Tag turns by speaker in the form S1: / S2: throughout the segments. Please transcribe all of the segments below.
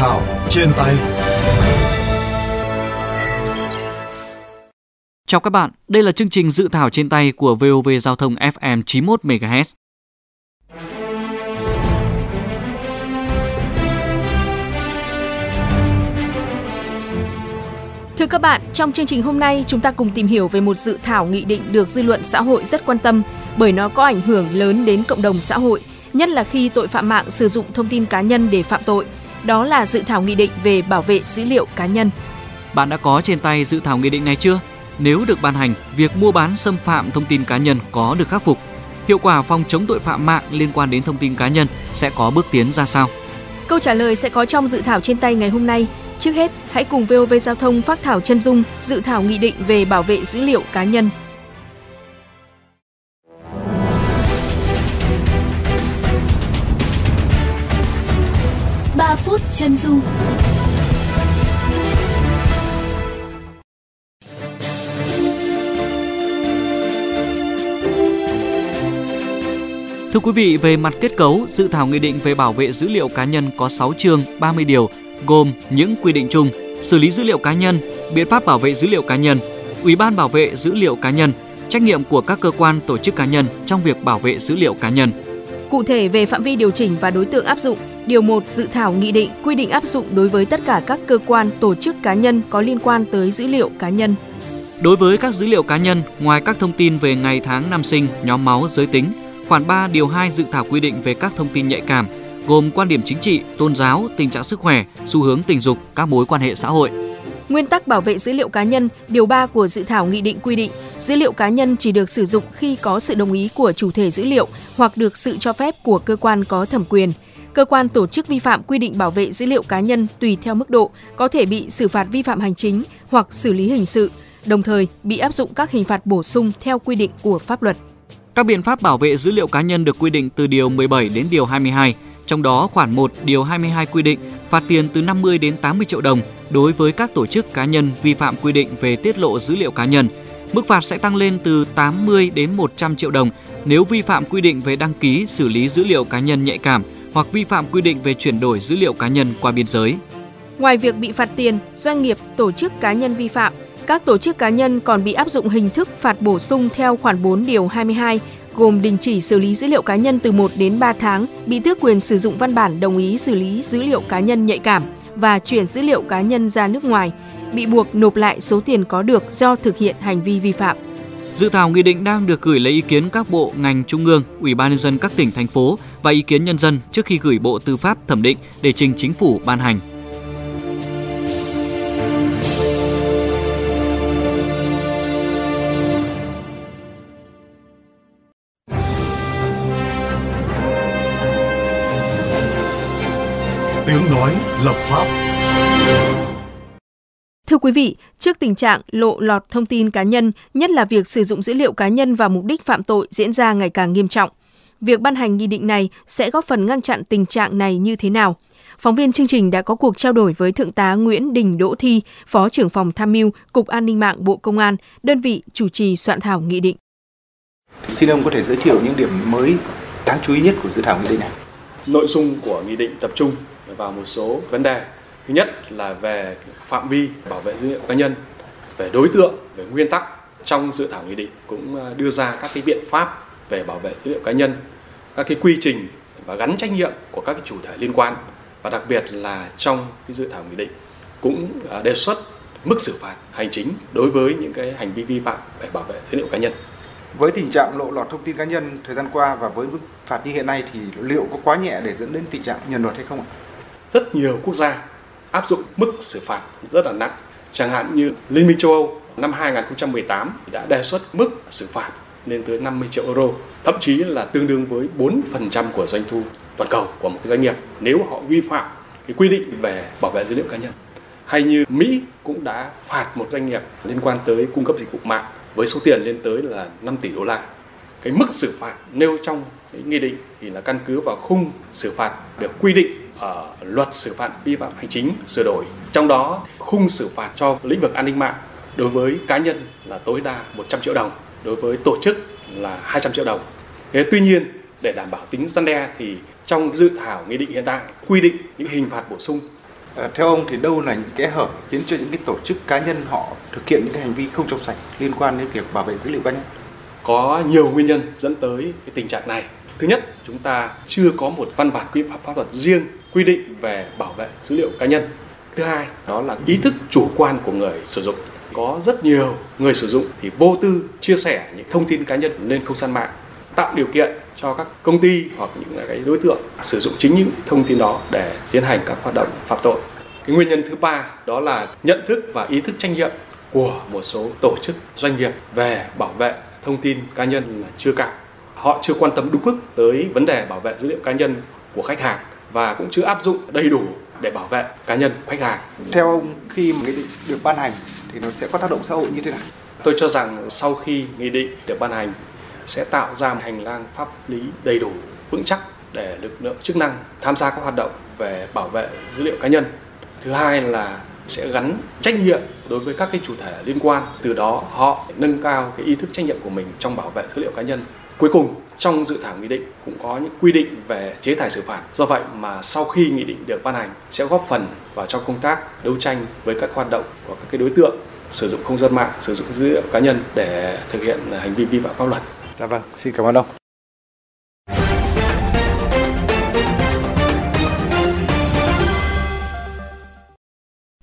S1: thảo trên tay.
S2: Chào các bạn, đây là chương trình dự thảo trên tay của VOV Giao thông FM 91 MHz.
S3: Thưa các bạn, trong chương trình hôm nay chúng ta cùng tìm hiểu về một dự thảo nghị định được dư luận xã hội rất quan tâm bởi nó có ảnh hưởng lớn đến cộng đồng xã hội, nhất là khi tội phạm mạng sử dụng thông tin cá nhân để phạm tội. Đó là dự thảo nghị định về bảo vệ dữ liệu cá nhân.
S2: Bạn đã có trên tay dự thảo nghị định này chưa? Nếu được ban hành, việc mua bán xâm phạm thông tin cá nhân có được khắc phục. Hiệu quả phòng chống tội phạm mạng liên quan đến thông tin cá nhân sẽ có bước tiến ra sao?
S3: Câu trả lời sẽ có trong dự thảo trên tay ngày hôm nay. Trước hết, hãy cùng VOV Giao thông phát thảo chân dung dự thảo nghị định về bảo vệ dữ liệu cá nhân.
S4: Phút chân dung
S2: Thưa quý vị, về mặt kết cấu, dự thảo nghị định về bảo vệ dữ liệu cá nhân có 6 chương, 30 điều, gồm những quy định chung, xử lý dữ liệu cá nhân, biện pháp bảo vệ dữ liệu cá nhân, Ủy ban bảo vệ dữ liệu cá nhân, trách nhiệm của các cơ quan tổ chức cá nhân trong việc bảo vệ dữ liệu cá nhân.
S3: Cụ thể về phạm vi điều chỉnh và đối tượng áp dụng, Điều 1 dự thảo nghị định quy định áp dụng đối với tất cả các cơ quan, tổ chức cá nhân có liên quan tới dữ liệu cá nhân.
S2: Đối với các dữ liệu cá nhân, ngoài các thông tin về ngày tháng năm sinh, nhóm máu, giới tính, khoản 3 điều 2 dự thảo quy định về các thông tin nhạy cảm gồm quan điểm chính trị, tôn giáo, tình trạng sức khỏe, xu hướng tình dục, các mối quan hệ xã hội.
S3: Nguyên tắc bảo vệ dữ liệu cá nhân, điều 3 của dự thảo nghị định quy định, dữ liệu cá nhân chỉ được sử dụng khi có sự đồng ý của chủ thể dữ liệu hoặc được sự cho phép của cơ quan có thẩm quyền. Cơ quan tổ chức vi phạm quy định bảo vệ dữ liệu cá nhân tùy theo mức độ có thể bị xử phạt vi phạm hành chính hoặc xử lý hình sự, đồng thời bị áp dụng các hình phạt bổ sung theo quy định của pháp luật.
S2: Các biện pháp bảo vệ dữ liệu cá nhân được quy định từ điều 17 đến điều 22, trong đó khoản 1 điều 22 quy định phạt tiền từ 50 đến 80 triệu đồng đối với các tổ chức cá nhân vi phạm quy định về tiết lộ dữ liệu cá nhân. Mức phạt sẽ tăng lên từ 80 đến 100 triệu đồng nếu vi phạm quy định về đăng ký xử lý dữ liệu cá nhân nhạy cảm hoặc vi phạm quy định về chuyển đổi dữ liệu cá nhân qua biên giới.
S3: Ngoài việc bị phạt tiền, doanh nghiệp, tổ chức cá nhân vi phạm, các tổ chức cá nhân còn bị áp dụng hình thức phạt bổ sung theo khoản 4 điều 22 gồm đình chỉ xử lý dữ liệu cá nhân từ 1 đến 3 tháng, bị tước quyền sử dụng văn bản đồng ý xử lý dữ liệu cá nhân nhạy cảm và chuyển dữ liệu cá nhân ra nước ngoài, bị buộc nộp lại số tiền có được do thực hiện hành vi vi phạm.
S2: Dự thảo nghị định đang được gửi lấy ý kiến các bộ, ngành trung ương, ủy ban nhân dân các tỉnh thành phố và ý kiến nhân dân trước khi gửi Bộ Tư pháp thẩm định để trình chính phủ ban hành.
S1: Tiếng nói lập pháp.
S3: Thưa quý vị, trước tình trạng lộ lọt thông tin cá nhân, nhất là việc sử dụng dữ liệu cá nhân vào mục đích phạm tội diễn ra ngày càng nghiêm trọng, việc ban hành nghị định này sẽ góp phần ngăn chặn tình trạng này như thế nào? Phóng viên chương trình đã có cuộc trao đổi với Thượng tá Nguyễn Đình Đỗ Thi, Phó trưởng phòng tham mưu Cục An ninh mạng Bộ Công an, đơn vị chủ trì soạn thảo nghị định.
S5: Xin ông có thể giới thiệu những điểm mới đáng chú ý nhất của dự thảo nghị định này.
S6: Nội dung của nghị định tập trung vào một số vấn đề. Thứ nhất là về phạm vi bảo vệ dữ liệu cá nhân, về đối tượng, về nguyên tắc trong dự thảo nghị định cũng à, đưa ra các cái biện pháp về bảo vệ dữ liệu cá nhân, các cái quy trình và gắn trách nhiệm của các cái chủ thể liên quan và đặc biệt là trong cái dự thảo nghị định cũng à, đề xuất mức xử phạt hành chính đối với những cái hành vi vi phạm về bảo vệ dữ liệu cá nhân.
S5: Với tình trạng lộ lọt thông tin cá nhân thời gian qua và với mức phạt như hiện nay thì liệu có quá nhẹ để dẫn đến tình trạng nhờn luật hay không ạ?
S6: Rất nhiều quốc gia áp dụng mức xử phạt rất là nặng. Chẳng hạn như Liên minh châu Âu năm 2018 đã đề xuất mức xử phạt lên tới 50 triệu euro, thậm chí là tương đương với 4% của doanh thu toàn cầu của một doanh nghiệp nếu họ vi phạm cái quy định về bảo vệ dữ liệu cá nhân. Hay như Mỹ cũng đã phạt một doanh nghiệp liên quan tới cung cấp dịch vụ mạng với số tiền lên tới là 5 tỷ đô la. Cái mức xử phạt nêu trong cái nghị định thì là căn cứ vào khung xử phạt được quy định ở luật xử phạt vi phạm hành chính sửa đổi. Trong đó khung xử phạt cho lĩnh vực an ninh mạng đối với cá nhân là tối đa 100 triệu đồng, đối với tổ chức là 200 triệu đồng. Thế tuy nhiên để đảm bảo tính răn đe thì trong dự thảo nghị định hiện tại quy định những hình phạt bổ sung
S5: À, theo ông thì đâu là những kẽ hở khiến cho những cái tổ chức cá nhân họ thực hiện những cái hành vi không trong sạch liên quan đến việc bảo vệ dữ liệu cá nhân?
S6: Có nhiều nguyên nhân dẫn tới cái tình trạng này. Thứ nhất, chúng ta chưa có một văn bản quy phạm pháp luật riêng quy định về bảo vệ dữ liệu cá nhân. Thứ hai, đó là ý thức chủ quan của người sử dụng. Có rất nhiều người sử dụng thì vô tư chia sẻ những thông tin cá nhân lên không gian mạng tạo điều kiện cho các công ty hoặc những cái đối tượng sử dụng chính những thông tin đó để tiến hành các hoạt động phạm tội. Cái nguyên nhân thứ ba đó là nhận thức và ý thức trách nhiệm của một số tổ chức doanh nghiệp về bảo vệ thông tin cá nhân là chưa cao. Họ chưa quan tâm đúng mức tới vấn đề bảo vệ dữ liệu cá nhân của khách hàng và cũng chưa áp dụng đầy đủ để bảo vệ cá nhân khách hàng.
S5: Theo ông khi mà nghị định được ban hành thì nó sẽ có tác động xã hội như thế nào?
S6: Tôi cho rằng sau khi nghị định được ban hành sẽ tạo ra một hành lang pháp lý đầy đủ vững chắc để lực lượng chức năng tham gia các hoạt động về bảo vệ dữ liệu cá nhân. Thứ hai là sẽ gắn trách nhiệm đối với các cái chủ thể liên quan, từ đó họ nâng cao cái ý thức trách nhiệm của mình trong bảo vệ dữ liệu cá nhân. Cuối cùng, trong dự thảo nghị định cũng có những quy định về chế tài xử phạt. Do vậy mà sau khi nghị định được ban hành sẽ góp phần vào trong công tác đấu tranh với các hoạt động của các cái đối tượng sử dụng không gian mạng, sử dụng dữ liệu cá nhân để thực hiện hành vi vi phạm pháp luật.
S5: Dạ vâng, xin cảm ơn ông.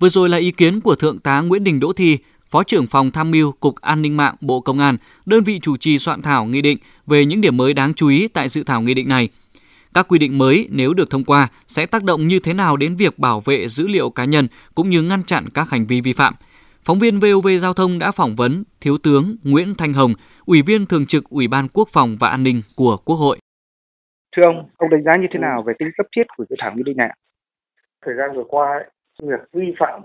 S2: Vừa rồi là ý kiến của Thượng tá Nguyễn Đình Đỗ Thi, Phó trưởng phòng tham mưu Cục An ninh mạng Bộ Công an, đơn vị chủ trì soạn thảo nghị định về những điểm mới đáng chú ý tại dự thảo nghị định này. Các quy định mới nếu được thông qua sẽ tác động như thế nào đến việc bảo vệ dữ liệu cá nhân cũng như ngăn chặn các hành vi vi phạm. Phóng viên VOV Giao thông đã phỏng vấn Thiếu tướng Nguyễn Thanh Hồng, Ủy viên Thường trực Ủy ban Quốc phòng và An ninh của Quốc hội.
S7: Thưa ông, ông đánh giá như thế nào về tính cấp thiết của dự thảo nghị định này?
S8: Thời gian vừa qua, việc vi phạm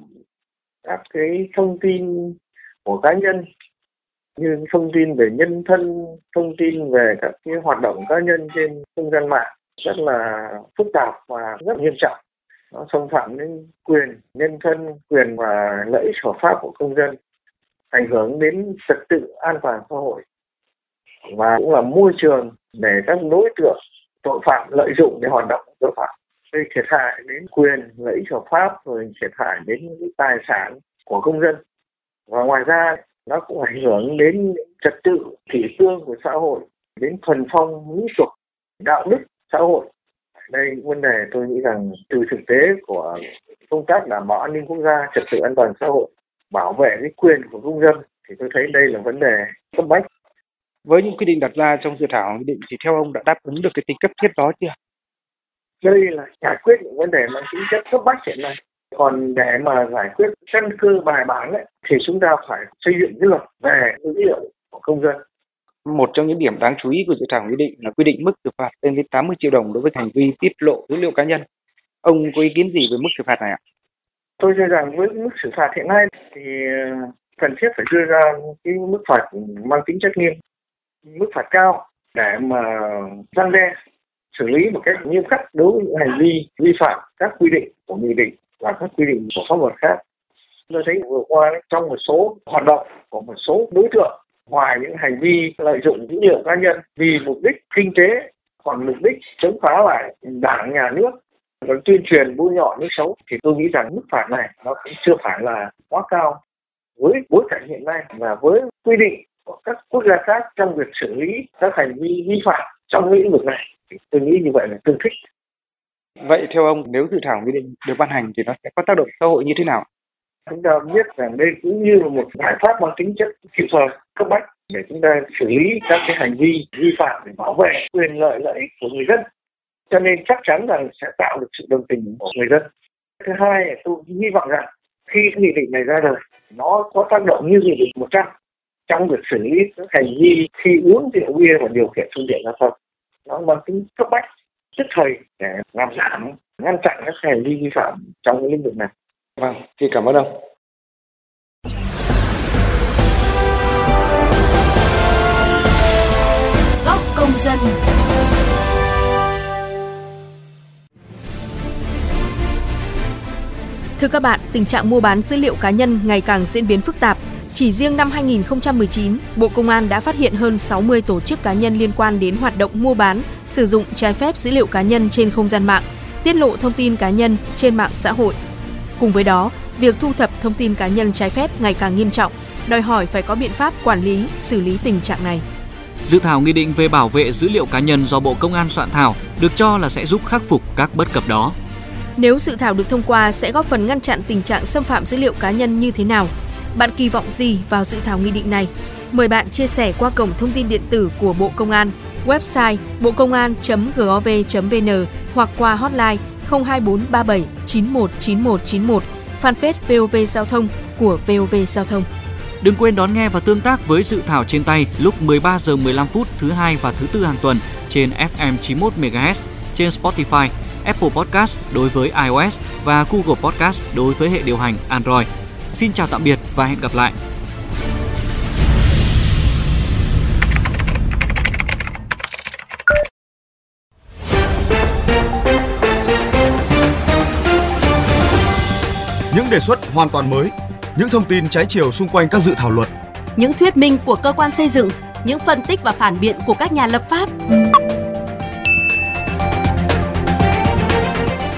S8: các cái thông tin của cá nhân như thông tin về nhân thân, thông tin về các cái hoạt động cá nhân trên không gian mạng rất là phức tạp và rất nghiêm trọng. Nó xâm phạm đến quyền nhân thân, quyền và lợi ích hợp pháp của công dân, ảnh hưởng đến trật tự an toàn xã hội và cũng là môi trường để các đối tượng tội phạm lợi dụng để hoạt động tội phạm gây thiệt hại đến quyền, lợi ích hợp pháp, rồi thiệt hại đến tài sản của công dân. Và ngoài ra, nó cũng ảnh hưởng đến trật tự kỷ cương của xã hội, đến thuần phong mỹ tục đạo đức xã hội. Đây vấn đề tôi nghĩ rằng từ thực tế của công tác đảm bảo an ninh quốc gia, trật tự an toàn xã hội, bảo vệ cái quyền của công dân, thì tôi thấy đây là vấn đề cấp bách.
S7: Với những quy định đặt ra trong dự thảo nghị định thì theo ông đã đáp ứng được cái tính cấp thiết đó chưa?
S8: Đây là giải quyết những vấn đề mang tính chất cấp bách hiện nay. Còn để mà giải quyết căn cơ bài bản ấy, thì chúng ta phải xây dựng cái luật về dữ liệu của công dân.
S7: Một trong những điểm đáng chú ý của dự thảo nghị định là quy định mức xử phạt lên đến 80 triệu đồng đối với hành vi tiết lộ dữ liệu cá nhân. Ông có ý kiến gì về mức xử phạt này ạ?
S8: Tôi cho rằng với mức xử phạt hiện nay thì ờ, cần thiết phải đưa ra cái mức phạt mang tính chất nghiêm mức phạt cao để mà răn đe xử lý một cách nghiêm khắc đối với những hành vi vi phạm các quy định của nghị định và các quy định của pháp luật khác. Tôi thấy vừa qua trong một số hoạt động của một số đối tượng, ngoài những hành vi lợi dụng dữ liệu cá nhân vì mục đích kinh tế, còn mục đích chống phá lại đảng, nhà nước và tuyên truyền bôi nhọ nước xấu thì tôi nghĩ rằng mức phạt này nó cũng chưa phải là quá cao với bối cảnh hiện nay và với quy định của các quốc gia khác trong việc xử lý các hành vi vi phạm trong lĩnh vực này thì tôi nghĩ như vậy là tương thích.
S7: Vậy theo ông nếu dự thảo nghị định được ban hành thì nó sẽ có tác động xã hội như thế nào?
S8: Chúng ta biết rằng đây cũng như là một giải pháp mang tính chất kịp thời cấp bách để chúng ta xử lý các cái hành vi vi phạm để bảo vệ quyền lợi lợi ích của người dân. Cho nên chắc chắn rằng sẽ tạo được sự đồng tình của người dân. Thứ hai tôi hy vọng rằng khi nghị định này ra đời nó có tác động như nghị định 100 trong việc xử lý các hành vi khi uống rượu bia và điều khiển phương tiện giao thông nó mang tính cấp bách. Tức thời để làm giảm ngăn chặn các hành vi vi phạm trong cái lĩnh vực này.
S7: Vâng xin cảm ơn ông.
S4: Góc công dân.
S3: Thưa các bạn, tình trạng mua bán dữ liệu cá nhân ngày càng diễn biến phức tạp. Chỉ riêng năm 2019, Bộ Công an đã phát hiện hơn 60 tổ chức cá nhân liên quan đến hoạt động mua bán, sử dụng trái phép dữ liệu cá nhân trên không gian mạng, tiết lộ thông tin cá nhân trên mạng xã hội. Cùng với đó, việc thu thập thông tin cá nhân trái phép ngày càng nghiêm trọng, đòi hỏi phải có biện pháp quản lý, xử lý tình trạng này.
S2: Dự thảo nghị định về bảo vệ dữ liệu cá nhân do Bộ Công an soạn thảo được cho là sẽ giúp khắc phục các bất cập đó.
S3: Nếu dự thảo được thông qua sẽ góp phần ngăn chặn tình trạng xâm phạm dữ liệu cá nhân như thế nào? Bạn kỳ vọng gì vào dự thảo nghị định này? Mời bạn chia sẻ qua cổng thông tin điện tử của Bộ Công an, website bocongan.gov.vn hoặc qua hotline 02437 919191, fanpage VOV Giao thông của VOV Giao thông.
S2: Đừng quên đón nghe và tương tác với dự thảo trên tay lúc 13 giờ 15 phút thứ hai và thứ tư hàng tuần trên FM 91 MHz, trên Spotify, Apple Podcast đối với iOS và Google Podcast đối với hệ điều hành Android. Xin chào tạm biệt và hẹn gặp lại.
S1: Những đề xuất hoàn toàn mới, những thông tin trái chiều xung quanh các dự thảo luật.
S9: những thuyết minh của cơ quan xây dựng, những phân tích và phản biện của các nhà lập pháp.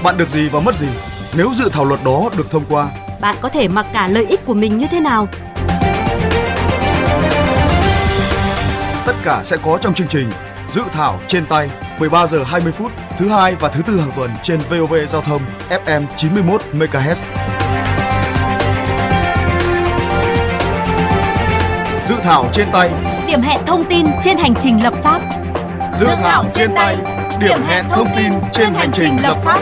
S1: Bạn được gì và mất gì nếu dự thảo luật đó được thông qua?
S9: Bạn có thể mặc cả lợi ích của mình như thế nào?
S1: Tất cả sẽ có trong chương trình Dự thảo trên tay 13 giờ 20 phút thứ hai và thứ tư hàng tuần trên VOV Giao thông FM 91 MHz. Dự thảo trên tay,
S9: Điểm hẹn thông tin trên hành trình lập pháp.
S1: dự thảo trên tay, điểm hẹn thông tin trên hành trình lập pháp.